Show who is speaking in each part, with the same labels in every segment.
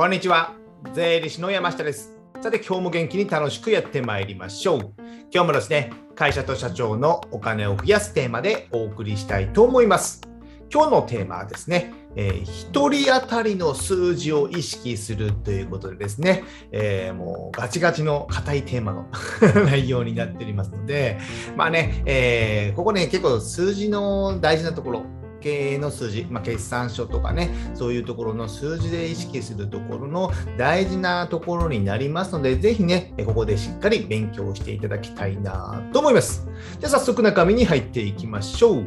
Speaker 1: こんにちは。税理士の山下です。さて、今日も元気に楽しくやってまいりましょう。今日もですね、会社と社長のお金を増やすテーマでお送りしたいと思います。今日のテーマはですね、えー、1人当たりの数字を意識するということでですね、えー、もうガチガチの硬いテーマの 内容になっておりますので、まあね、えー、ここね、結構数字の大事なところ、経営の数字、まあ、決算書とかね、そういうところの数字で意識するところの大事なところになりますので、ぜひね、ここでしっかり勉強していただきたいなと思います。じゃあ早速中身に入っていきましょう。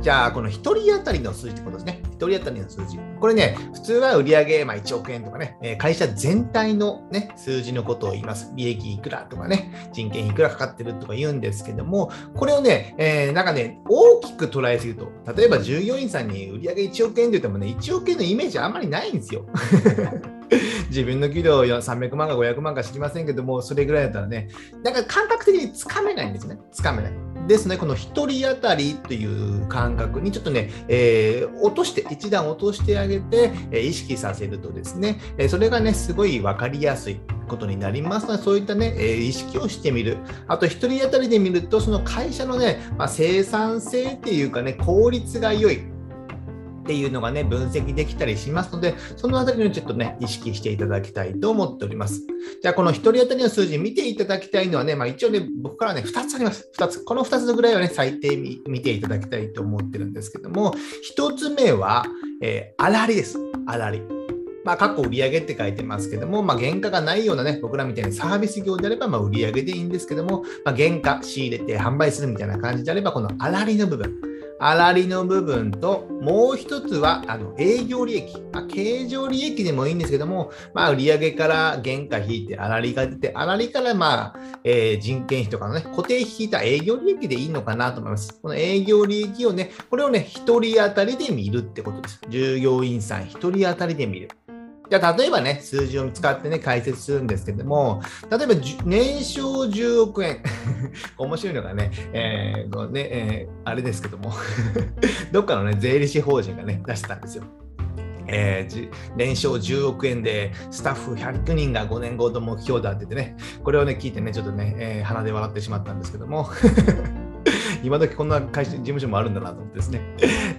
Speaker 1: じゃあ、この1人当たりの数字ってことですね。1人当たりの数字。これね、普通は売上、まあ、1億円とかね、会社全体の、ね、数字のことを言います。利益いくらとかね、人件いくらかかってるとか言うんですけども、これをね、えー、なんかね、大きく捉えすぎると、例えば従業員さんに売上1億円って言ってもね、1億円のイメージあんまりないんですよ。自分の給料300万か500万か知りませんけども、それぐらいだったらね、なんか感覚的につかめないんですね。つかめない。ですね、この1人当たりという感覚にちょっとね、えー、落として、一段落としてあげて、え、意識させるとですね、え、それがね、すごい分かりやすいことになりますので、そういったね、え、意識をしてみる。あと、1人当たりで見ると、その会社のね、まあ、生産性っていうかね、効率が良い。っていうのがね、分析できたりしますので、そのあたりをちょっとね、意識していただきたいと思っております。じゃあ、この1人当たりの数字見ていただきたいのはね、まあ一応ね、僕からね、2つあります。2つ。この2つぐらいはね、最低見ていただきたいと思ってるんですけども、1つ目は、えー、あらりです。あらり。まあ、過去売上って書いてますけども、まあ、原価がないようなね、僕らみたいにサービス業であれば、まあ、売上でいいんですけども、まあ、原価仕入れて販売するみたいな感じであれば、このあらりの部分。あらりの部分と、もう一つは、あの、営業利益。まあ、経常利益でもいいんですけども、まあ、売上から原価引いて、あらりが出て、あらりから、まあ、えー、人件費とかのね、固定費引いた営業利益でいいのかなと思います。この営業利益をね、これをね、1人当たりで見るってことです。従業員さん1人当たりで見る。じゃ、例えばね、数字を使ってね、解説するんですけども、例えば、年商10億円。面白いのがね、えーねえー、あれですけども、どっかのね、税理士法人がね、出してたんですよ。えー、年商10億円でスタッフ100人が5年後の目標だって言ってね、これをね、聞いてね、ちょっとね、えー、鼻で笑ってしまったんですけども、今時こんな会社事務所もあるんだなと思ってですね。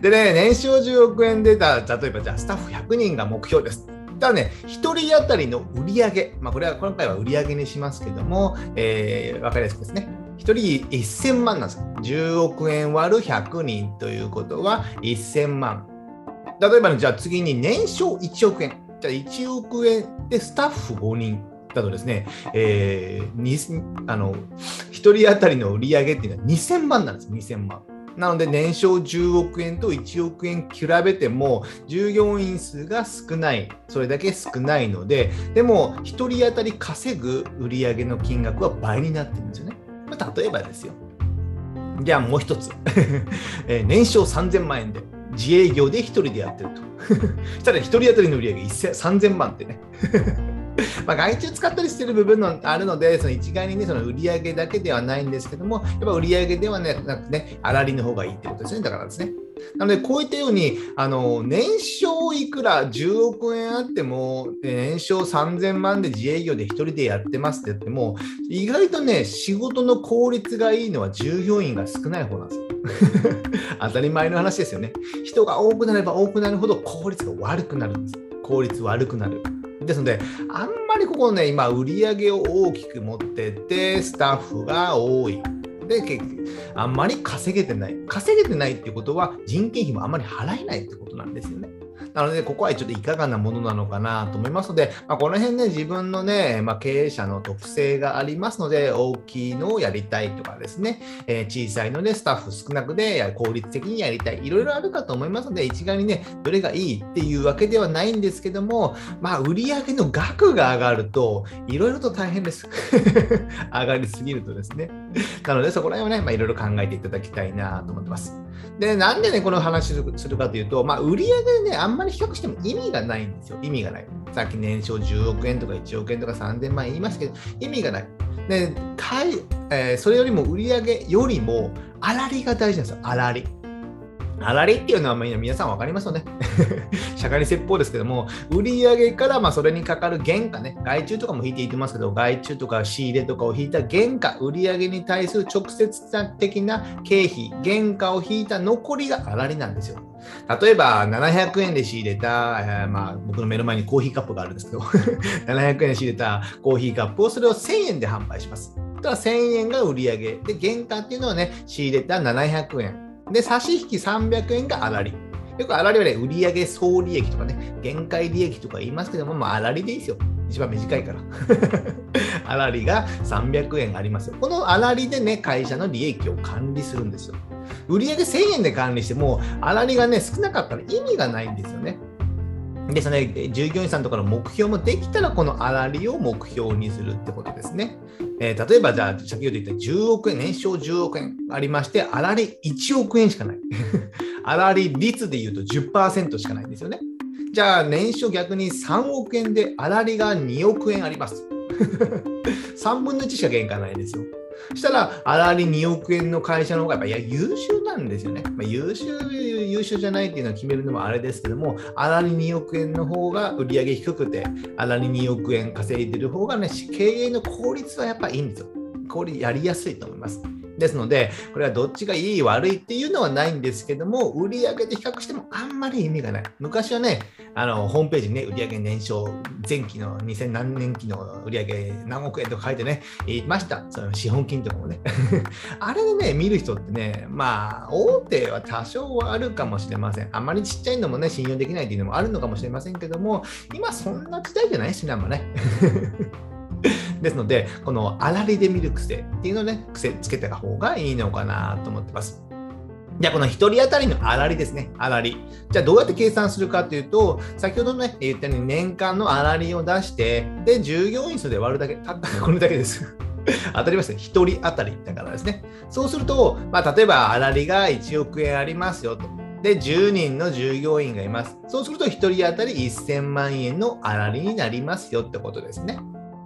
Speaker 1: でね、年商10億円でた、例えばじゃあスタッフ100人が目標です。ただね、1人当たりの売り上、まあ、これは今回は売り上げにしますけども、えー、分かりやすくですね。1人1000万なんですよ。10億円割る100人ということは1000万。例えば、ね、じゃあ次に年商1億円。じゃあ1億円でスタッフ5人。だとですね、えー、あの1人当たりの売り上げっていうのは2000万なんです、2000万。なので年商10億円と1億円比べても従業員数が少ない、それだけ少ないので、でも1人当たり稼ぐ売上の金額は倍になってるんですよね。まあ、例えばですよ。じゃあもう一つ、え年商3000万円で自営業で1人でやってると。したら1人当たりの売上3000万ってね。まあ、外注使ったりしてる部分のあるので、その一概にね、その売り上げだけではないんですけども、やっぱ売り上げではねなくね、粗利の方がいいってことですね。だからですね。なので、こういったように、あの、年商いくら10億円あっても、年商3000万で自営業で1人でやってますって言っても、意外とね、仕事の効率がいいのは従業員が少ない方なんですよ。当たり前の話ですよね。人が多くなれば多くなるほど効率が悪くなるんです。効率悪くなる。ですので、あんまりここね、今、売り上げを大きく持ってて、スタッフが多い。で、結局、あんまり稼げてない。稼げてないってことは、人件費もあんまり払えないってことなんですよね。なので、ここはちょっといかがなものなのかなと思いますので、まあ、この辺ね、自分のね、まあ、経営者の特性がありますので、大きいのをやりたいとかですね、えー、小さいのでスタッフ少なくで効率的にやりたい、いろいろあるかと思いますので、一概にね、どれがいいっていうわけではないんですけども、まあ、売上の額が上がると、いろいろと大変です。上がりすぎるとですね。なので、そこら辺はね、まあ、いろいろ考えていただきたいなと思ってます。で、なんでね、この話するかというと、まあ、売上でね、あんまり比較しても意味がないんですよ。意味がない。さっき年商10億円とか1億円とか3000万円言いましたけど、意味がない。で、かいえー、それよりも売上よりも、あらりが大事なんですよ。あらり利。粗利っていうのは皆さん分かりますよね。社会に説法ですけども、売上からまそれにかかる原価ね、外注とかも引いていってますけど、外注とか仕入れとかを引いた原価、売上に対する直接的な経費、原価を引いた残りが粗利なんですよ。例えば、700円で仕入れた、えー、まあ、僕の目の前にコーヒーカップがあるんですけど、700円で仕入れたコーヒーカップをそれを1000円で販売します。だ1000円が売上で、原価っていうのはね、仕入れた700円。で、差し引き300円が粗利。よく粗利はね、売上総利益とかね、限界利益とか言いますけども、まあ、粗利でいいですよ。一番短いから。粗利が300円ありますよ。この粗利でね、会社の利益を管理するんですよ。売上1000円で管理しても、粗利がね、少なかったら意味がないんですよね。で、その、ね、従業員さんとかの目標もできたら、この粗利を目標にするってことですね。えー、例えば、じゃあ、先ほど言った10億円、年商10億円ありまして、粗利1億円しかない。粗利率で言うと10%しかないんですよね。じゃあ、年商逆に3億円で粗利が2億円あります。3分の1しか原価ないですよ。したら、粗利2億円の会社の方がやっぱいや優秀なんですよね。まあ、優秀、優秀じゃないっていうのを決めるのもあれですけども、粗利2億円の方が売上低くて、粗利2億円稼いでる方がね、経営の効率はやっぱいいんですよ。効率やりやすいと思います。ですので、これはどっちがいい悪いっていうのはないんですけども、売上で比較してもあんまり意味がない。昔はね、あのホームページにね、売上年商、前期の2000何年期の売上何億円とか書いてね、言いました。その資本金とかもね。あれでね、見る人ってね、まあ、大手は多少はあるかもしれません。あまりちっちゃいのもね、信用できないっていうのもあるのかもしれませんけども、今そんな時代じゃないしね、あんまね。ですので、この粗利で見る癖っていうのをね、癖つけた方がいいのかなと思ってます。じゃあ、この1人当たりの粗利ですね。粗利。じゃあ、どうやって計算するかというと、先ほどね、言ったように年間の粗利を出して、で、従業員数で割るだけ、たった これだけです。当たりますね。1人当たりだからですね。そうすると、まあ、例えば、粗利が1億円ありますよと。で、10人の従業員がいます。そうすると、1人当たり1000万円の粗利になりますよってことですね。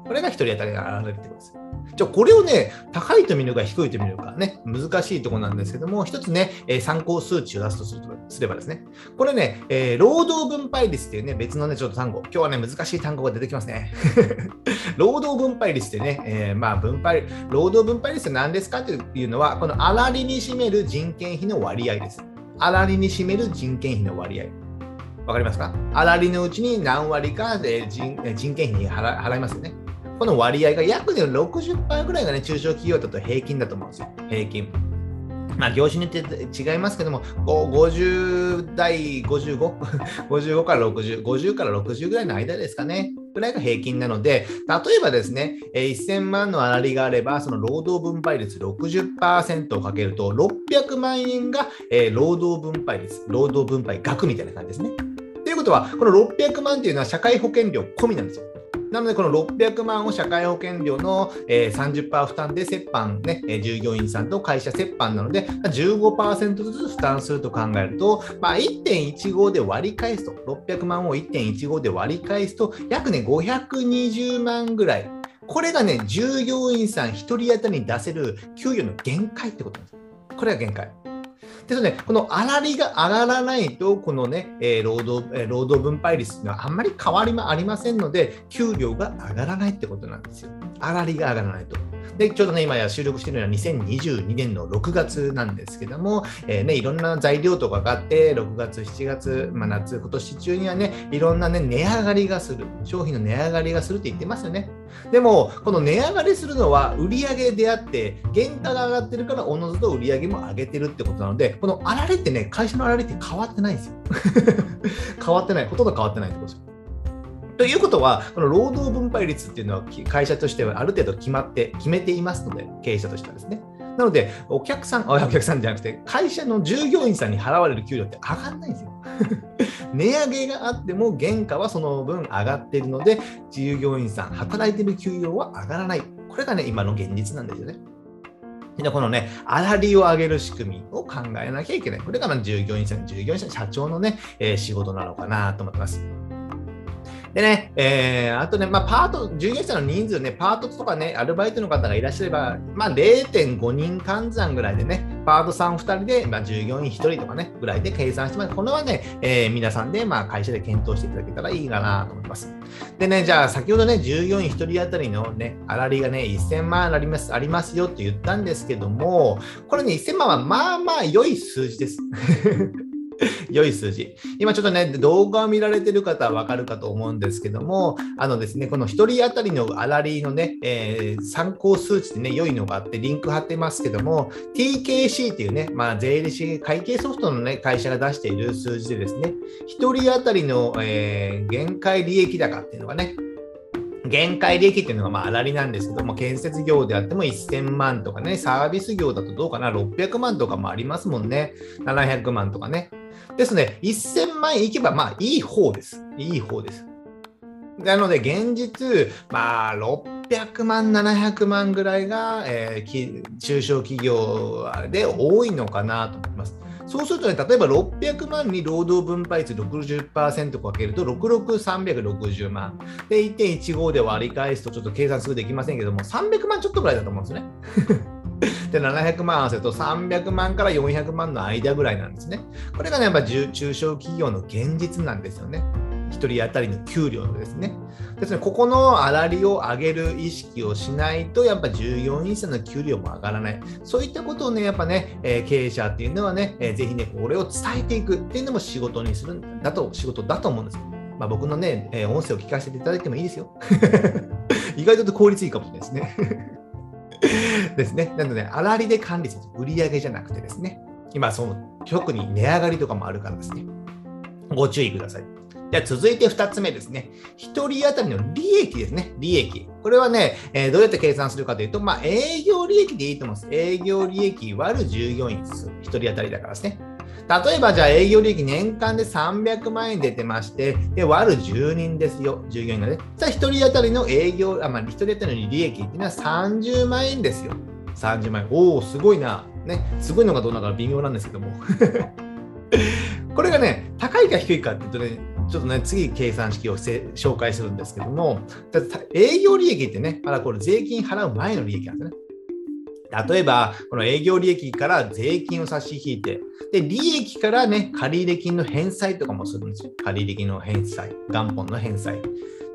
Speaker 1: これが1人当たりが現れるってことです。じゃあ、これをね、高いと見るか低いと見るかね、難しいところなんですけども、一つね、え、参考数値を出すとするとすればですね、これね、えー、労働分配率っていうね、別のね、ちょっと単語、今日はね、難しい単語が出てきますね。労働分配率ってね、えー、まあ、分配、労働分配率って何ですかっていうのは、この粗利に占める人件費の割合です。粗利に占める人件費の割合。わかりますか？粗利のうちに何割かで人人件費に払いますよね。この割合が約で60%ぐらいがね、中小企業だと平均だと思うんですよ。平均。まあ、業種によって違いますけども、50代55、55 から60、50から60ぐらいの間ですかね、ぐらいが平均なので、例えばですね、1000万の粗利があれば、その労働分配率60%をかけると、600万円が労働分配率、労働分配額みたいな感じですね。ということは、この600万っていうのは社会保険料込みなんですよ。なので、この600万を社会保険料の、え30%負担で折半、ね、従業員さんと会社折半なので、15%ずつ負担すると考えると、まあ、1.15で割り返すと、600万を1.15で割り返すと、約ね、520万ぐらい。これがね、従業員さん1人当たりに出せる給与の限界ってことなんです。これが限界。ですので、この粗利が上がらないと、このね、えー、労働、えー、労働分配率にはあんまり変わりもありませんので、給料が上がらないってことなんですよ。粗利が上がらないと。で、ちょうどね、今や収録しているのは2022年の6月なんですけども、えー、ね、いろんな材料とかがあって、6月、7月、まあ、夏、今年中にはね、いろんなね、値上がりがする。商品の値上がりがするって言ってますよね。でも、この値上がりするのは売り上げであって、原価が上がってるから、おのずと売り上げも上げてるってことなので、このあられってね、会社のあられって変わってないんですよ。変わってない。ほとんど変わってないってことですよ。ということは、この労働分配率っていうのは会社としてはある程度決まって、決めていますので、経営者としてはですね。なので、お客さん、お客さんじゃなくて、会社の従業員さんに払われる給料って上がらないんですよ。値上げがあっても原価はその分上がっているので、従業員さん、働いている給料は上がらない。これがね、今の現実なんですよね。でこのね、粗利を上げる仕組みを考えなきゃいけない。これがま従業員さん、従業員さん、社長のね、えー、仕事なのかなと思ってます。でね、えー、あとね、まあ、パート、従業員の人数ね、パートとかね、アルバイトの方がいらっしゃれば、まあ、0.5人換算ぐらいでね、パートさん2人で、まあ、従業員1人とかね、ぐらいで計算してます。これはね、えー、皆さんで、まあ、会社で検討していただけたらいいかなと思います。でね、じゃあ、先ほどね、従業員1人当たりのね、粗利がね、1000万ありますありますよって言ったんですけども、これね、1000万はまあまあ良い数字です。良い数字。今ちょっとね、動画を見られてる方はわかるかと思うんですけども、あのですね、この1人当たりの粗利のね、えー、参考数値でね、良いのがあって、リンク貼ってますけども、TKC っていうね、まあ、税理士会計ソフトのね、会社が出している数字でですね、1人当たりの、えー、限界利益高っていうのがね、限界利益っていうのがまあ粗利なんですけども、建設業であっても1000万とかね、サービス業だとどうかな、600万とかもありますもんね。700万とかね。ですね、1000万円いけばまあいい方です。いい方です。なので、現実、まあ、600万、700万ぐらいが、えー、中小企業で多いのかなと思います。そうするとね、例えば600万に労働分配率60%かけると、66360万。で、1.15で割り返すと、ちょっと計算すぐできませんけども、300万ちょっとぐらいだと思うんですね。で、700万合わせると300万から400万の間ぐらいなんですね。これがね、やっぱ中小企業の現実なんですよね。1人当たりの給料のですね。ですね、ここの粗利を上げる意識をしないと、やっぱ従業員さんの給料も上がらない。そういったことをね、やっぱね、えー、経営者っていうのはね、えー、ぜひね、これを伝えていくっていうのも仕事にするんだと、仕事だと思うんです。まあ、僕のね、えー、音声を聞かせていただいてもいいですよ。意外と効率いいかもしれないですね。ですね。なので、粗利で管理する。売上じゃなくてですね。今、その、特に値上がりとかもあるからですね。ご注意ください。じゃ続いて2つ目ですね。1人当たりの利益ですね。利益。これはね、えー、どうやって計算するかというと、まあ、営業利益でいいと思います。営業利益割る従業員数。1人当たりだからですね。例えば、じゃあ営業利益年間で300万円出てまして、で割る10人ですよ、従業員がね。じゃあ1人当たりの営業、あまあ、1人当たりの利益っていうのは30万円ですよ。30万円。おお、すごいな。ね、すごいのかどうなのか微妙なんですけども。これがね、高いか低いかっていうとね、ちょっとね、次計算式を紹介するんですけども、営業利益ってね、まだこれ税金払う前の利益なんですね。例えば、この営業利益から税金を差し引いて、で、利益からね、借入金の返済とかもするんですよ。借入金の返済、元本の返済。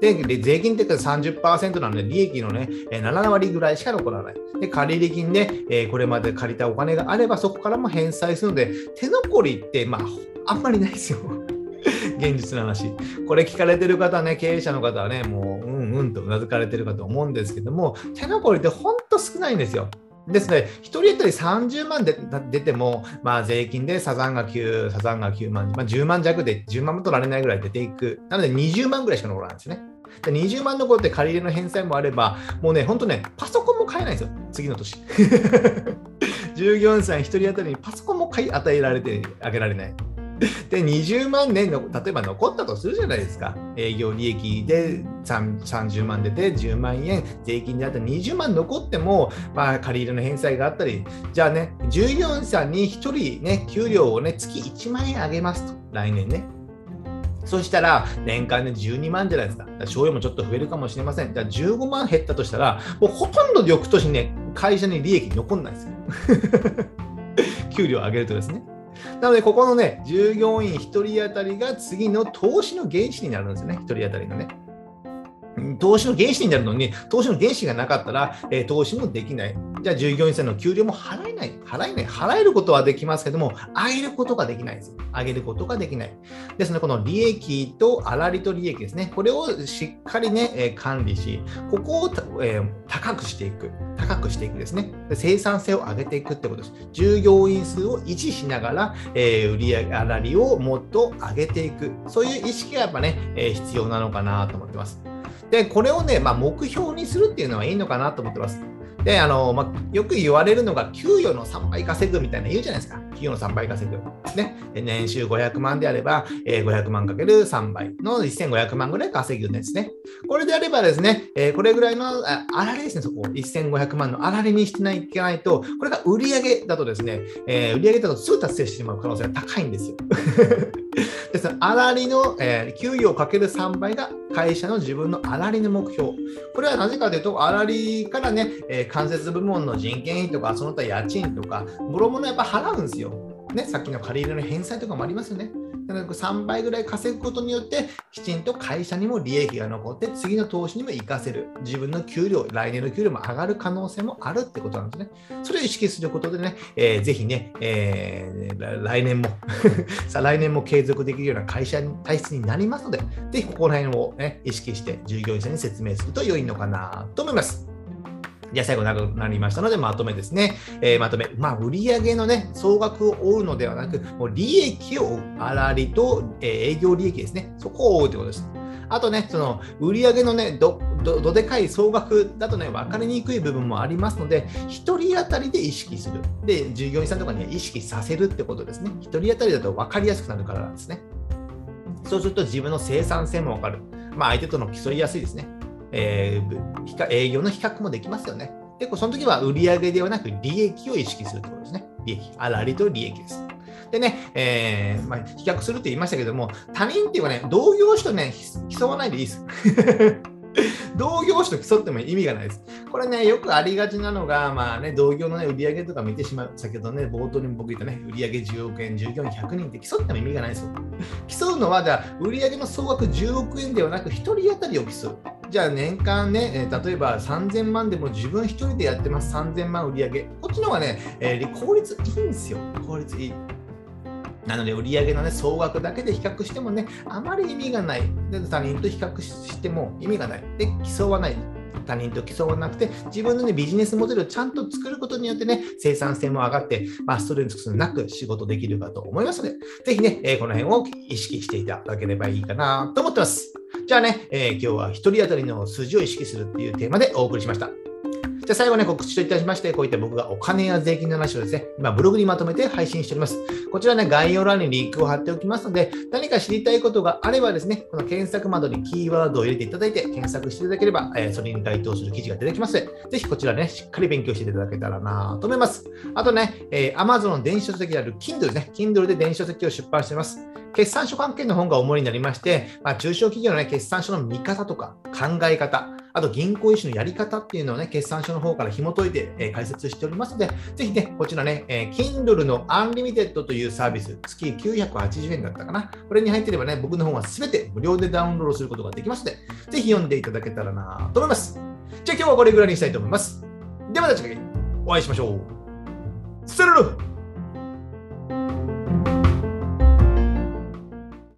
Speaker 1: で、税金って言ったら30%なので、利益のね、7割ぐらいしか残らない。で、借入金で、え、これまで借りたお金があれば、そこからも返済するので、手残りって、まあ、あんまりないですよ。現実の話。これ聞かれてる方ね、経営者の方はね、もう、うんうんとうなずかれてるかと思うんですけども、手残りってほんと少ないんですよ。ですね、1人当たり30万で出ても、まあ、税金でサザンが9、サザンが9万、まあ、10万弱で10万も取られないぐらい出ていく。なので20万ぐらいしか残らないんですね。で20万残って借り入れの返済もあれば、もうね、本当ね、パソコンも買えないんですよ、次の年。従業員さん1人当たりにパソコンも買い与えられてあげられない。で、20万年の、例えば残ったとするじゃないですか。営業利益で30万出て10万円、税金であったら20万残っても、まあ、借り入れの返済があったり、じゃあね、従業員さんに1人ね、給料をね、月1万円あげますと、来年ね。そしたら、年間で12万じゃないですか。か賞与もちょっと増えるかもしれません。じゃあ15万減ったとしたら、もうほとんど翌年ね、会社に利益残んないですよ。給料上げるとですね。なので、ここのね、従業員1人当たりが次の投資の原資になるんですよね、1人当たりのね。投資の原資になるのに、投資の原資がなかったら、えー、投資もできない。じゃあ従業員さんの給料も払えない。払えない。払えることはできますけども、上げることができないです。上げることができない。ですので、この利益と粗利と利益ですね。これをしっかりね、えー、管理し、ここを、えー、高くしていく。高くしていくですね。生産性を上げていくってことです。従業員数を維持しながら、えー、売上粗利をもっと上げていく。そういう意識がやっぱね、え、必要なのかなと思ってます。で、これをね、まあ、目標にするっていうのはいいのかなと思ってます。で、あの、まあ、よく言われるのが、給与の3倍稼ぐみたいな言うじゃないですか。企業の3倍稼ぐ。ね、年収500万であれば、えー、500万かける3倍の1500万ぐらい稼ぐんですね。これであればですね、えー、これぐらいのああられですね、そこ、1500万のあられにしてないといけないと、これが売上だとですね、えー、売上だとすぐ達成してしまう可能性が高いんですよ。ですの粗利の、えー、給与をかける3倍が会社の自分の粗利の目標。これはなぜかというと、粗利からね、えー、間接部門の人件費とか、その他家賃とか、もろもろやっぱ払うんですよ。ね、さっきの借り入れの返済とかもありますよね。3倍ぐらい稼ぐことによって、きちんと会社にも利益が残って、次の投資にも活かせる。自分の給料、来年の給料も上がる可能性もあるってことなんですね。それを意識することでね、えー、ぜひね、えー、来年も さあ来年も継続できるような会社体質になりますので、ぜひここら辺を、ね、意識して従業員さんに説明すると良いのかなと思います。じゃあ最後長くなりましたので、まとめですね。えー、まとめ。まあ、売上のね、総額を追うのではなく、もう利益を追う。粗利と、えー、営業利益ですね。そこを追うということです。あとね、その売上のね、ど、ど、どでかい総額だとね、分かりにくい部分もありますので、1人当たりで意識する。で、従業員さんとかに、ね、意識させるってことですね。1人当たりだと分かりやすくなるからなんですね。そうすると自分の生産性も分かる。まあ、相手との競いやすいですね。えー、営業の比較もできますよね。結構その時は売上ではなく利益を意識するということですね。利益。粗利と利益です。でね、えーまあ、比較するって言いましたけども、他人っていうかね、同業種とね、競わないでいいです。同業種と競っても意味がないです。これね、よくありがちなのが、まあね、同業の、ね、売上とか見てしまう。先ほどね、冒頭に僕言ったね、売上10億円、従業員100人って競っても意味がないですよ。競うのは、じゃあ、売上の総額10億円ではなく、1人当たりを競う。じゃあ年間ね、え例えば3000万でも自分1人でやってます、3000万売り上げ。こっちの方がね、えー、効率いいんですよ。効率いい。なので、売り上げの、ね、総額だけで比較してもね、あまり意味がない。で他人と比較しても意味がない。で、競わない。他人と競わなくて、自分の、ね、ビジネスモデルをちゃんと作ることによってね、生産性も上がって、まあ、ストレスなく仕事できるかと思いますので、ぜひね、えー、この辺を意識していただければいいかなと思ってます。じゃあね、えー、今日は1人当たりの数字を意識するっていうテーマでお送りしました。じゃあ最後ね、告知といたしまして、こういった僕がお金や税金の話をですね、今ブログにまとめて配信しております。こちらね、概要欄にリンクを貼っておきますので、何か知りたいことがあればですね、この検索窓にキーワードを入れていただいて、検索していただければ、えー、それに該当する記事が出てきますので、ぜひこちらね、しっかり勉強していただけたらなと思います。あとね、えー、Amazon の電子書籍である Kindle ですね、Kindle で電子書籍を出版しています。決算書関係の本が主になりまして、まあ、中小企業の、ね、決算書の見方とか考え方、あと銀行融資のやり方っていうのをね、決算書の方から紐解いて、え、解説しておりますので、ぜひね、こちらね、え、Kindle の Unlimited というサービス、月980円だったかな。これに入っていればね、僕の本はすべて無料でダウンロードすることができますので、ぜひ読んでいただけたらなと思います。じゃあ今日はこれぐらいにしたいと思います。ではまた次回お会いしましょう。さよなら